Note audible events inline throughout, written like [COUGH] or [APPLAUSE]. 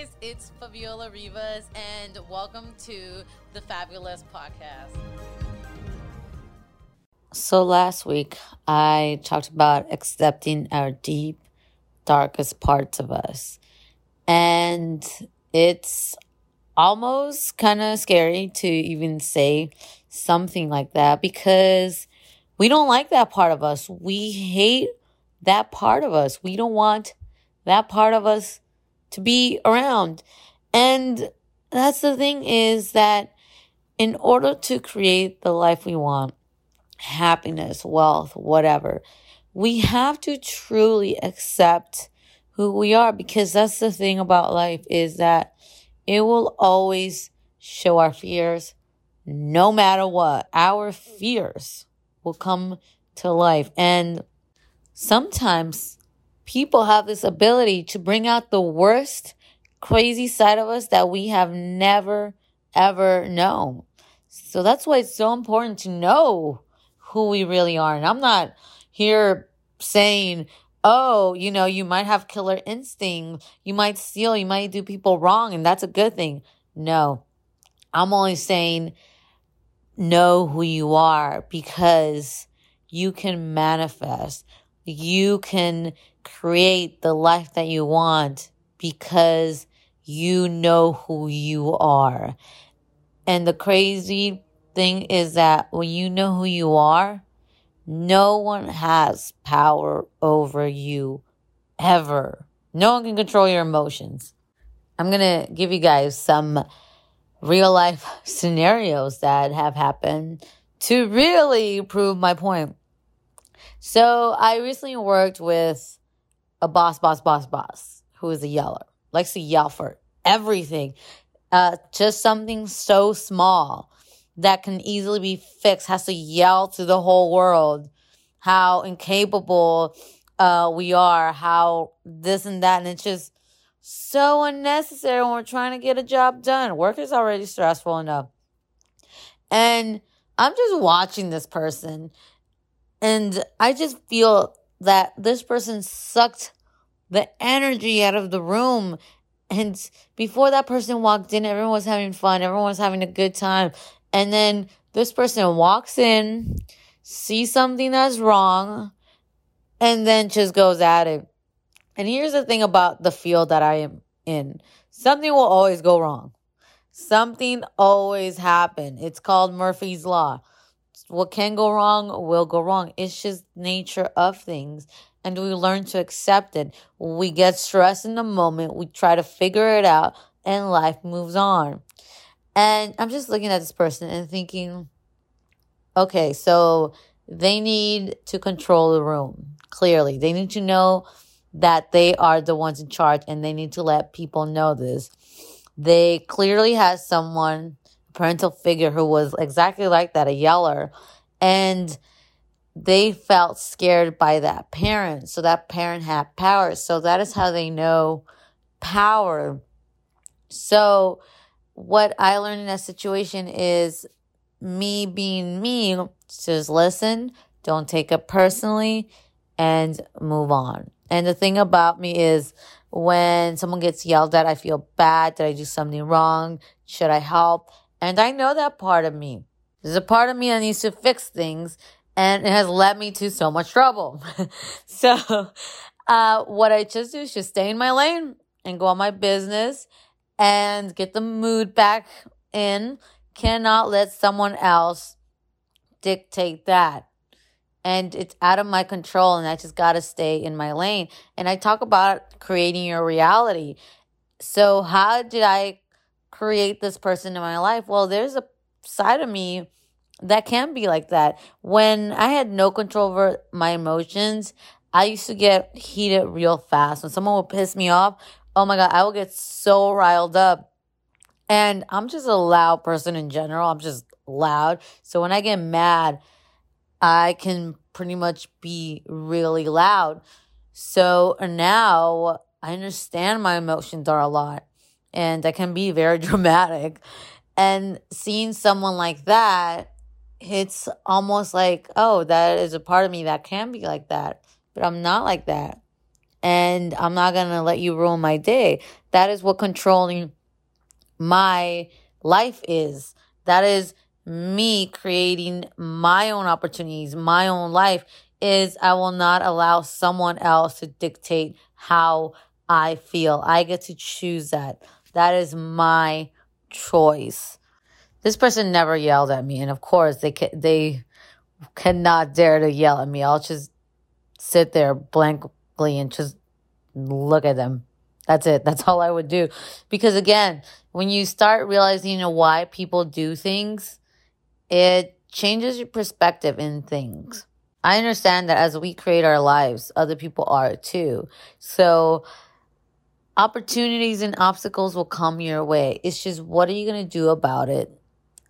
guys, it's Faviola Rivas, and welcome to the Fabulous Podcast. So, last week I talked about accepting our deep, darkest parts of us. And it's almost kind of scary to even say something like that because we don't like that part of us. We hate that part of us. We don't want that part of us to be around. And that's the thing is that in order to create the life we want, happiness, wealth, whatever, we have to truly accept who we are because that's the thing about life is that it will always show our fears no matter what. Our fears will come to life. And sometimes people have this ability to bring out the worst crazy side of us that we have never ever known. So that's why it's so important to know who we really are. And I'm not here saying, oh, you know, you might have killer instinct, you might steal, you might do people wrong, and that's a good thing. No, I'm only saying know who you are because you can manifest. You can create the life that you want because you know who you are. And the crazy thing is that when you know who you are, no one has power over you ever. No one can control your emotions. I'm going to give you guys some real life [LAUGHS] scenarios that have happened to really prove my point. So I recently worked with a boss, boss, boss, boss who is a yeller, likes to yell for everything. Uh, just something so small that can easily be fixed has to yell to the whole world how incapable uh, we are, how this and that. And it's just so unnecessary when we're trying to get a job done. Work is already stressful enough. And I'm just watching this person and I just feel that this person sucked the energy out of the room. And before that person walked in, everyone was having fun. Everyone was having a good time. And then this person walks in, sees something that's wrong, and then just goes at it. And here's the thing about the field that I am in. Something will always go wrong. Something always happen. It's called Murphy's Law what can go wrong will go wrong. It's just nature of things. And we learn to accept it. We get stressed in the moment. We try to figure it out and life moves on. And I'm just looking at this person and thinking, okay, so they need to control the room. Clearly, they need to know that they are the ones in charge and they need to let people know this. They clearly had someone parental figure who was exactly like that, a yeller. And they felt scared by that parent. So that parent had power. So that is how they know power. So what I learned in that situation is me being me, just listen, don't take it personally, and move on. And the thing about me is when someone gets yelled at, I feel bad. Did I do something wrong? Should I help? And I know that part of me. There's a part of me that needs to fix things and it has led me to so much trouble. [LAUGHS] so, uh, what I just do is just stay in my lane and go on my business and get the mood back in. Cannot let someone else dictate that. And it's out of my control and I just gotta stay in my lane. And I talk about creating your reality. So how did I create this person in my life. Well, there's a side of me that can be like that. When I had no control over my emotions, I used to get heated real fast. When someone would piss me off, oh my God, I would get so riled up. And I'm just a loud person in general. I'm just loud. So when I get mad, I can pretty much be really loud. So now I understand my emotions are a lot and that can be very [LAUGHS] dramatic. And seeing someone like that, it's almost like, oh, that is a part of me that can be like that, but I'm not like that. and I'm not going to let you ruin my day. That is what controlling my life is. That is me creating my own opportunities, my own life is I will not allow someone else to dictate how I feel. I get to choose that. That is my choice. This person never yelled at me, and of course they ca- they cannot dare to yell at me. I'll just sit there blankly and just look at them. That's it. That's [LAUGHS] all I would do. Because again, when you start realizing you know, why people do things, it changes your perspective in things. I understand that as we create our lives, other people are too. So opportunities and obstacles will come your way. It's just what are you going to do about it?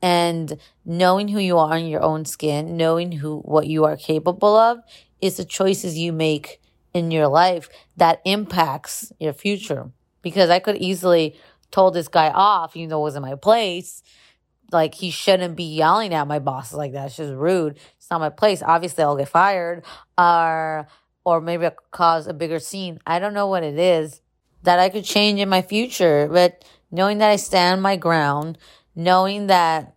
And knowing who you are in your own skin, knowing who what you are capable of is the choices you make in your life that impacts your future. Because I could easily told this guy off, even though it wasn't my place. Like he shouldn't be yelling at my bosses like that. It's just rude. It's not my place. Obviously, I'll get fired, or or maybe I could cause a bigger scene. I don't know what it is that I could change in my future, but knowing that I stand my ground, knowing that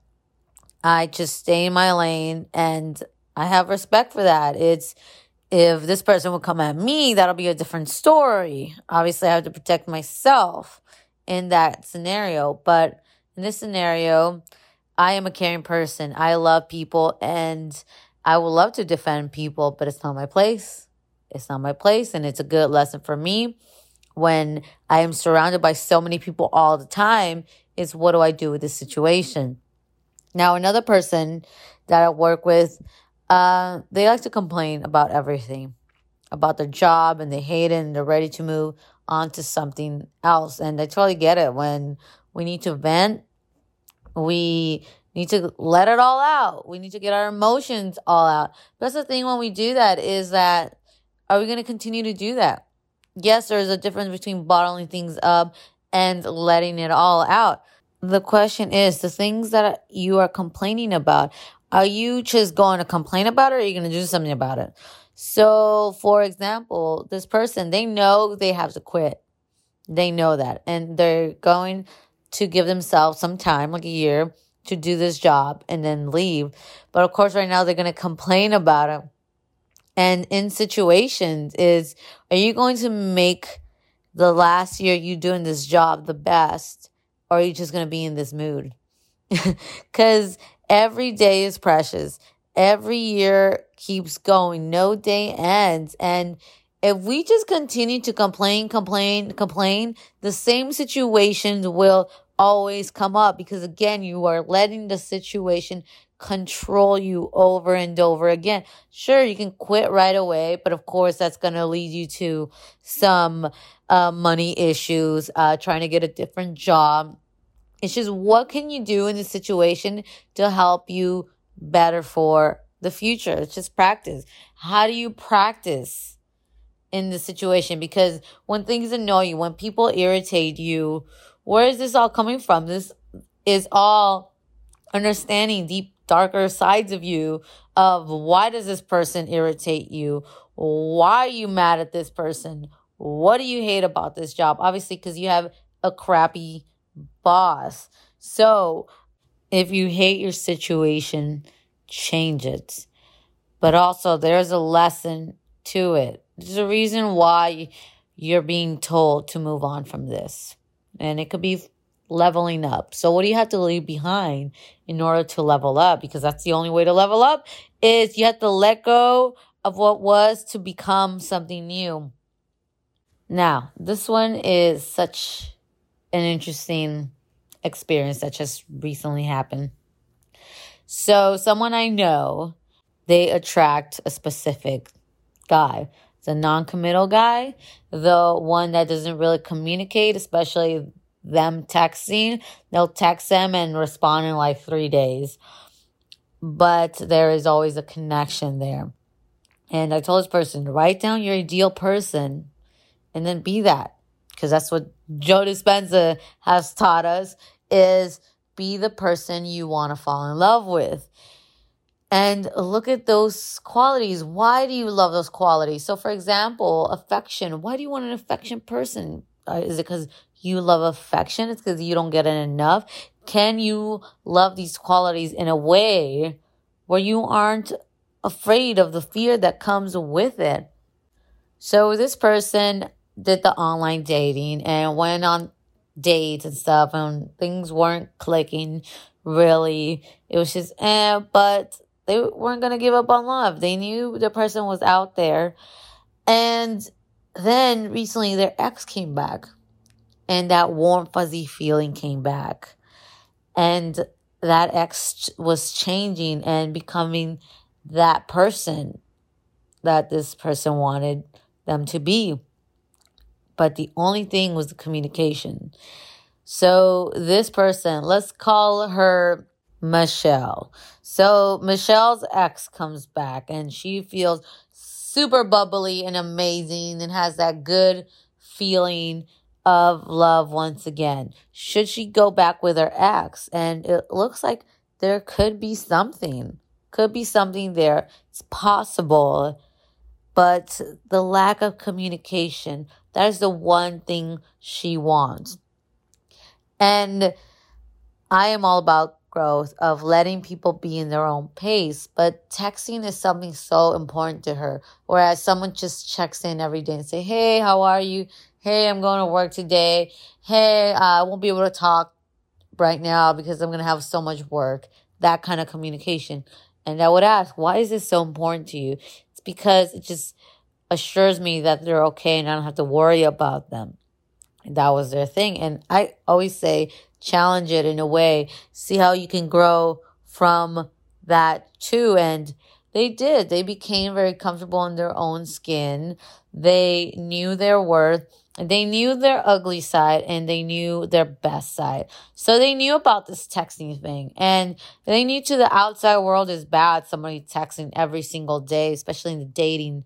I just stay in my lane and I have respect for that. It's if this person would come at me, that'll be a different story. Obviously, I have to protect myself in that scenario. But in this scenario, I am a caring person. I love people and I would love to defend people, but it's not my place. It's not my place. And it's a good lesson for me when I am surrounded by so many people all the time is what do I do with this situation? Now, another person that I work with, uh, they like to complain about everything, about their job and they hate it and they're ready to move on to something else. And I totally get it. When we need to vent, we need to let it all out. We need to get our emotions all out. That's the thing when we do that is that are we going to continue to do that? Yes, there's a difference between bottling things up and letting it all out. The question is the things that you are complaining about, are you just going to complain about it or are you going to do something about it? So, for example, this person, they know they have to quit. They know that. And they're going to give themselves some time, like a year, to do this job and then leave. But of course, right now they're going to complain about it. And in situations is, are you going to make the last year you doing this job the best? Or are you just going to be in this mood? [LAUGHS] Cause every day is precious every year keeps going. No day ends. And if we just continue to complain, complain, complain, the same situations will always come up because again, you are letting the situation control you over and over again. Sure, you can quit right away, but of course that's going to lead you to some uh, money issues, uh, trying to get a different job. It's just what can you do in the situation to help you better for the future. It's just practice. How do you practice in the situation? Because when things annoy you, when people irritate you, where is this all coming from? This is all understanding deep, darker sides of you of why does this person irritate you? Why are you mad at this person? What do you hate about this job? Obviously, because you have a crappy boss. So, if you hate your situation, change it. But also, there's a lesson to it. There's a reason why you're being told to move on from this. And it could be leveling up. So what do you have to leave behind in order to level up? Because that's the only way to level up is you have to let go of what was to become something new. Now, this one is such an interesting experience that just recently happened. So, someone I know, they attract a specific guy. It's a non committal guy, the one that doesn't really communicate, especially them texting. They'll text them and respond in like three days. But there is always a connection there. And I told this person, write down your ideal person and then be that. Because that's what Joe Dispenza has taught us is be the person you want to fall in love with. and look at those qualities. Why do you love those qualities? So, for example, affection. Why do you want an affection person? Uh, is it because you love affection? It's because you don't get it enough. Can you love these qualities in a way where you aren't afraid of the fear that comes with it? So this person did the online dating and went on dates and stuff and things weren't clicking really. It was just eh, but they weren't going to give up on love. They knew the person was out there. And then recently their ex came back and that warm, fuzzy feeling came back. And that ex was changing and becoming that person that this person wanted them to be. But the only thing was the communication. So this person, let's call her Michelle. So Michelle's ex comes back and she feels super bubbly and amazing and has that good feeling of love once again. Should she go back with her ex? And it looks like there could be something. Could be something there. It's possible. But the lack of communication, that is the one thing she wants. And I am all about growth of letting people be in their own pace. But texting is something so important to her. Whereas someone just checks in every day and say, Hey, how are you? Hey, I'm going to work today. Hey, uh, I won't be able to talk right now because I'm going to have so much work. That kind of communication. And I would ask, why is this so important to you? It's because it just assures me that they're okay and I don't have to worry about them. And that was their thing. And I always say challenge it in a way, see how you can grow from that too. And they did. They became very comfortable in their own skin. They knew their worth. They knew their ugly side and they knew their best side. So they knew about this texting thing and they knew to the outside world is bad. Somebody texting every single day, especially in the dating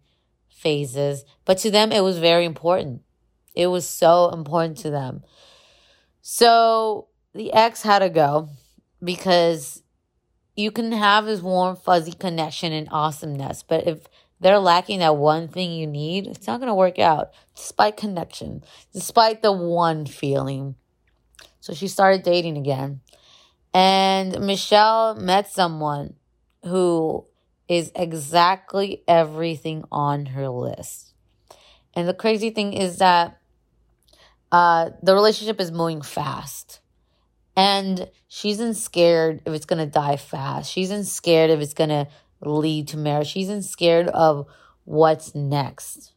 phases. But to them, it was very important. It was so important to them. So the ex had to go because you can have this warm, fuzzy connection and awesomeness, but if they're lacking that one thing you need, it's not going to work out despite connection, despite the one feeling. So she started dating again. And Michelle met someone who is exactly everything on her list. And the crazy thing is that uh, the relationship is moving fast. And she's isn't scared if it's going to die fast. She's isn't scared if it's going to lead to marriage. She's isn't scared of what's next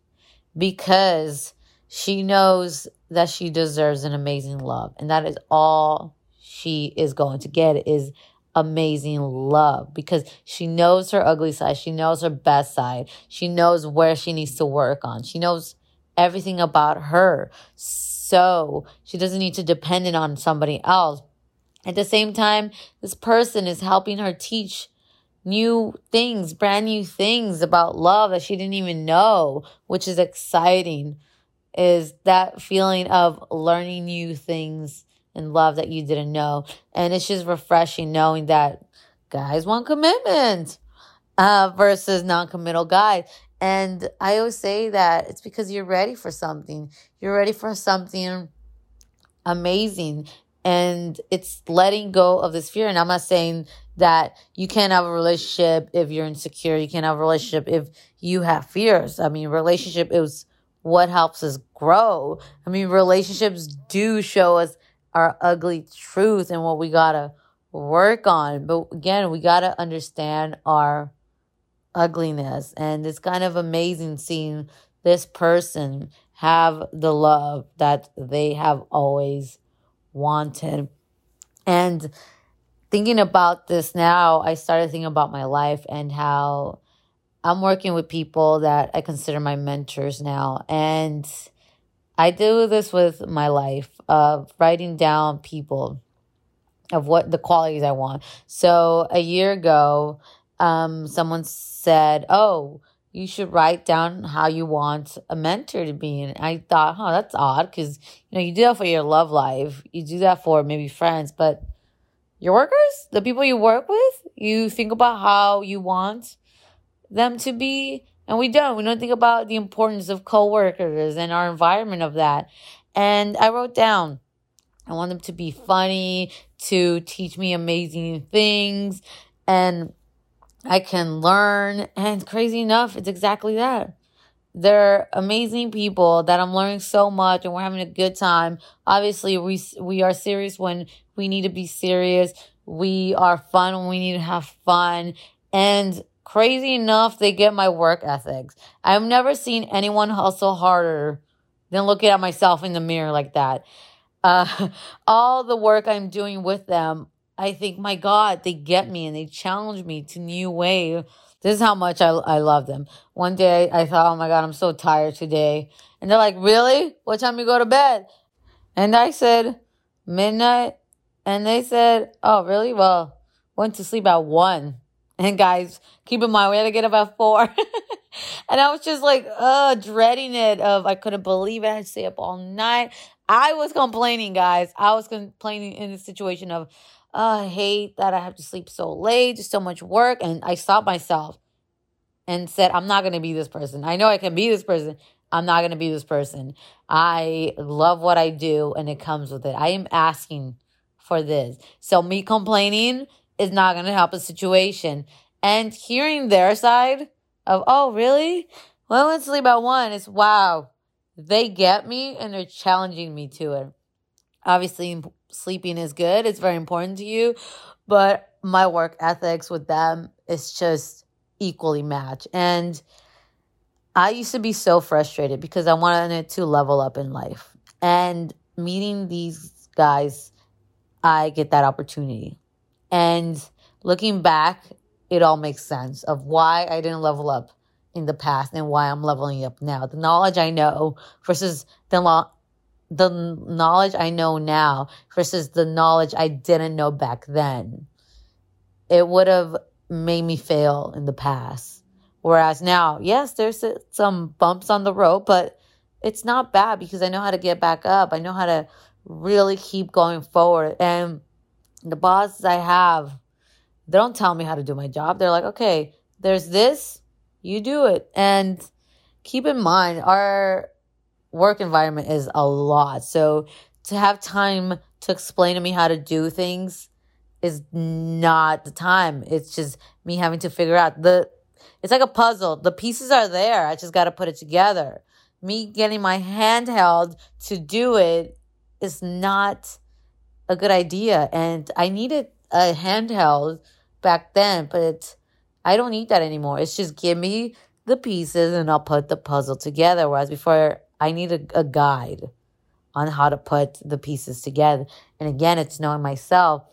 because she knows that she deserves an amazing love. And that is all she is going to get is amazing love because she knows her ugly side. She knows her best side. She knows where she needs to work on. She knows everything about her. So she doesn't need to depend on somebody else. At the same time, this person is helping her teach new things, brand new things about love that she didn't even know, which is exciting. Is that feeling of learning new things and love that you didn't know. And it's just refreshing knowing that guys want commitment uh, versus non committal guys. And I always say that it's because you're ready for something. You're ready for something amazing. And it's letting go of this fear. And I'm not saying that you can't have a relationship if you're insecure. You can't have a relationship if you have fears. I mean, relationship is what helps us grow. I mean, relationships do show us our ugly truth and what we gotta work on. But again, we gotta understand our ugliness. And it's kind of amazing seeing this person have the love that they have always wanted. And thinking about this now, I started thinking about my life and how I'm working with people that I consider my mentors now. And I do this with my life of writing down people of what the qualities I want. So a year ago, um, someone said, "Oh, you should write down how you want a mentor to be." And I thought, "Huh, that's odd," because you know you do that for your love life, you do that for maybe friends, but your workers, the people you work with, you think about how you want them to be. And we don't. We don't think about the importance of coworkers and our environment of that. And I wrote down, I want them to be funny, to teach me amazing things, and I can learn. And crazy enough, it's exactly that. They're amazing people that I'm learning so much and we're having a good time. Obviously, we, we are serious when we need to be serious. We are fun when we need to have fun. And crazy enough, they get my work ethics. I've never seen anyone hustle harder than looking at myself in the mirror like that. Uh, [LAUGHS] all the work I'm doing with them, I think, my God, they get me and they challenge me to new way this is how much I, I love them. One day I thought, oh my God, I'm so tired today. And they're like, really? What time you go to bed? And I said, midnight. And they said, oh, really? Well, went to sleep at one. And guys, keep in mind, we had to get up at four. [LAUGHS] and I was just like, uh, dreading it of, I couldn't believe it. I had to stay up all night. I was complaining, guys. I was complaining in the situation of, oh, I hate that I have to sleep so late, just so much work. And I stopped myself and said, I'm not going to be this person. I know I can be this person. I'm not going to be this person. I love what I do and it comes with it. I am asking for this. So me complaining is not going to help a situation. And hearing their side of, oh, really? Well, to sleep at one. It's wow. They get me and they're challenging me to it. Obviously, sleeping is good. It's very important to you. But my work ethics with them is just equally match. And I used to be so frustrated because I wanted to level up in life. And meeting these guys, I get that opportunity. And looking back, it all makes sense of why I didn't level up in the past and why I'm leveling up now. The knowledge I know versus the law the knowledge I know now versus the knowledge I didn't know back then, it would have made me fail in the past. Whereas now, yes, there's some bumps on the road, but it's not bad because I know how to get back up. I know how to really keep going forward. And the bosses I have, they don't tell me how to do my job. They're like, okay, there's this, you do it. And keep in mind, our work environment is a lot. So to have time to explain to me how to do things is not the time. It's just me having to figure out the it's like a puzzle. The pieces are there. I just got to put it together. Me getting my handheld to do it is not a good idea. And I needed a handheld back then, but I don't need that anymore. It's just give me the pieces and I'll put the puzzle together. Whereas before I need a, a guide on how to put the pieces together. And again, it's knowing myself.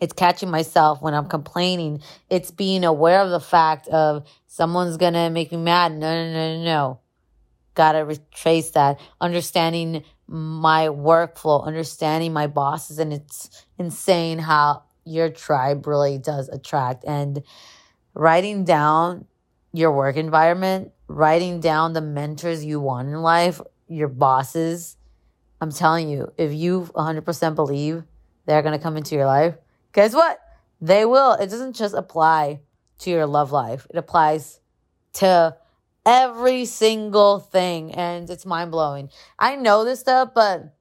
It's catching myself when I'm complaining. It's being aware of the fact of someone's going to make me mad. No, no, no, no, no. Got to retrace that. Understanding my workflow, understanding my bosses. And it's insane how your tribe really does attract. And writing down your work environment writing down the mentors you want in life, your bosses. I'm telling you, if you 100% believe they're going to come into your life, guess what? They will. It doesn't just apply to your love life, it applies to every single thing. And it's mind blowing. I know this stuff, but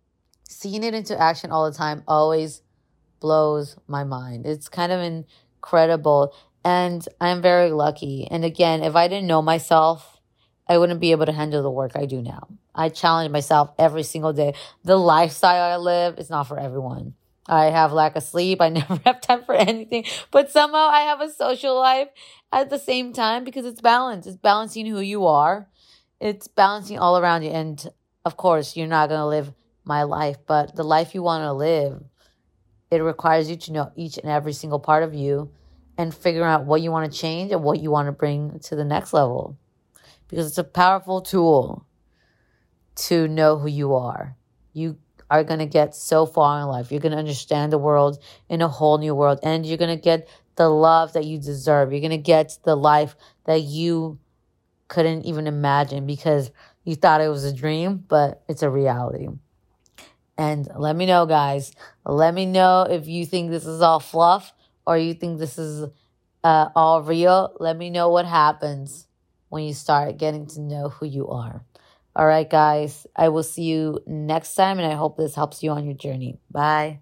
seeing it into action all the time always blows my mind. It's kind of incredible. And I'm very lucky. And again, if I didn't know myself, I wouldn't be able to handle the work I do now. I challenge myself every single day. The lifestyle I live is not for everyone. I have lack of sleep. I [LAUGHS] never have time for anything, but somehow I have a social life at the same time because it's balance. It's balancing who you are. It's balancing all around you. And of course, you're not going to live my life, but the life you want to live, it requires you to know each and every single part of you and figure out what you want to change and what you want to bring to the next level because it's a powerful tool to know who you are. You are going to get so far in life. You're going to understand the world in a whole new world, and you're going to get the love that you deserve. You're going to get the life that you couldn't even imagine because you thought it was a dream, but it's a reality. And let me know, guys. Let me know if you think this is all fluff or you think this is uh, all real. Let me know what happens when you start getting to know who you are. All right, guys. I will see you next time, and I hope this helps you on your journey. Bye.